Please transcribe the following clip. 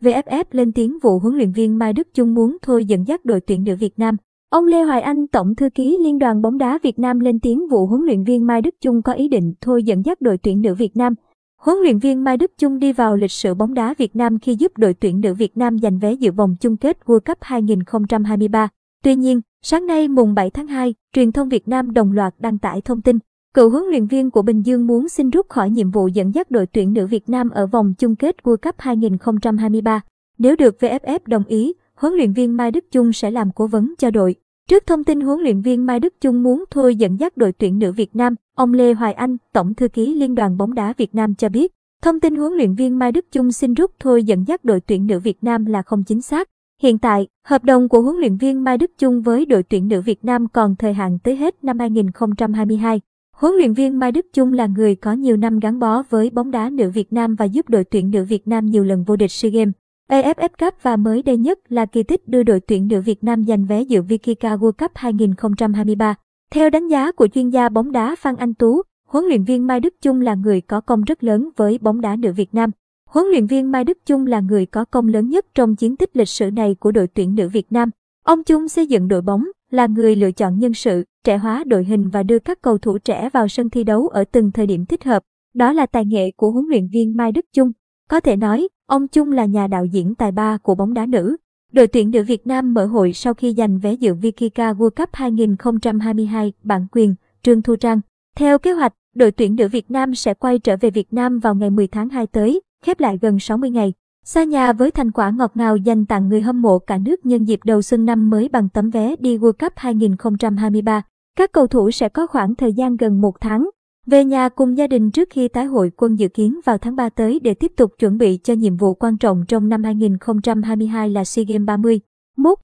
VFF lên tiếng vụ huấn luyện viên Mai Đức Chung muốn thôi dẫn dắt đội tuyển nữ Việt Nam. Ông Lê Hoài Anh, Tổng thư ký Liên đoàn bóng đá Việt Nam lên tiếng vụ huấn luyện viên Mai Đức Chung có ý định thôi dẫn dắt đội tuyển nữ Việt Nam. Huấn luyện viên Mai Đức Chung đi vào lịch sử bóng đá Việt Nam khi giúp đội tuyển nữ Việt Nam giành vé dự vòng chung kết World Cup 2023. Tuy nhiên, sáng nay mùng 7 tháng 2, truyền thông Việt Nam đồng loạt đăng tải thông tin Cựu huấn luyện viên của Bình Dương muốn xin rút khỏi nhiệm vụ dẫn dắt đội tuyển nữ Việt Nam ở vòng chung kết World Cup 2023. Nếu được VFF đồng ý, huấn luyện viên Mai Đức Chung sẽ làm cố vấn cho đội. Trước thông tin huấn luyện viên Mai Đức Chung muốn thôi dẫn dắt đội tuyển nữ Việt Nam, ông Lê Hoài Anh, Tổng thư ký Liên đoàn bóng đá Việt Nam cho biết, thông tin huấn luyện viên Mai Đức Chung xin rút thôi dẫn dắt đội tuyển nữ Việt Nam là không chính xác. Hiện tại, hợp đồng của huấn luyện viên Mai Đức Chung với đội tuyển nữ Việt Nam còn thời hạn tới hết năm 2022. Huấn luyện viên Mai Đức Chung là người có nhiều năm gắn bó với bóng đá nữ Việt Nam và giúp đội tuyển nữ Việt Nam nhiều lần vô địch SEA Games, AFF Cup và mới đây nhất là kỳ tích đưa đội tuyển nữ Việt Nam giành vé dự Vikika World Cup 2023. Theo đánh giá của chuyên gia bóng đá Phan Anh Tú, huấn luyện viên Mai Đức Chung là người có công rất lớn với bóng đá nữ Việt Nam. Huấn luyện viên Mai Đức Chung là người có công lớn nhất trong chiến tích lịch sử này của đội tuyển nữ Việt Nam. Ông Chung xây dựng đội bóng, là người lựa chọn nhân sự, trẻ hóa đội hình và đưa các cầu thủ trẻ vào sân thi đấu ở từng thời điểm thích hợp. Đó là tài nghệ của huấn luyện viên Mai Đức Chung. Có thể nói, ông Chung là nhà đạo diễn tài ba của bóng đá nữ. Đội tuyển nữ Việt Nam mở hội sau khi giành vé dự Vikika World Cup 2022 bản quyền, Trương Thu Trang. Theo kế hoạch, đội tuyển nữ Việt Nam sẽ quay trở về Việt Nam vào ngày 10 tháng 2 tới, khép lại gần 60 ngày. Xa nhà với thành quả ngọt ngào dành tặng người hâm mộ cả nước nhân dịp đầu xuân năm mới bằng tấm vé đi World Cup 2023. Các cầu thủ sẽ có khoảng thời gian gần một tháng về nhà cùng gia đình trước khi tái hội quân dự kiến vào tháng 3 tới để tiếp tục chuẩn bị cho nhiệm vụ quan trọng trong năm 2022 là SEA Games 30. Mốt,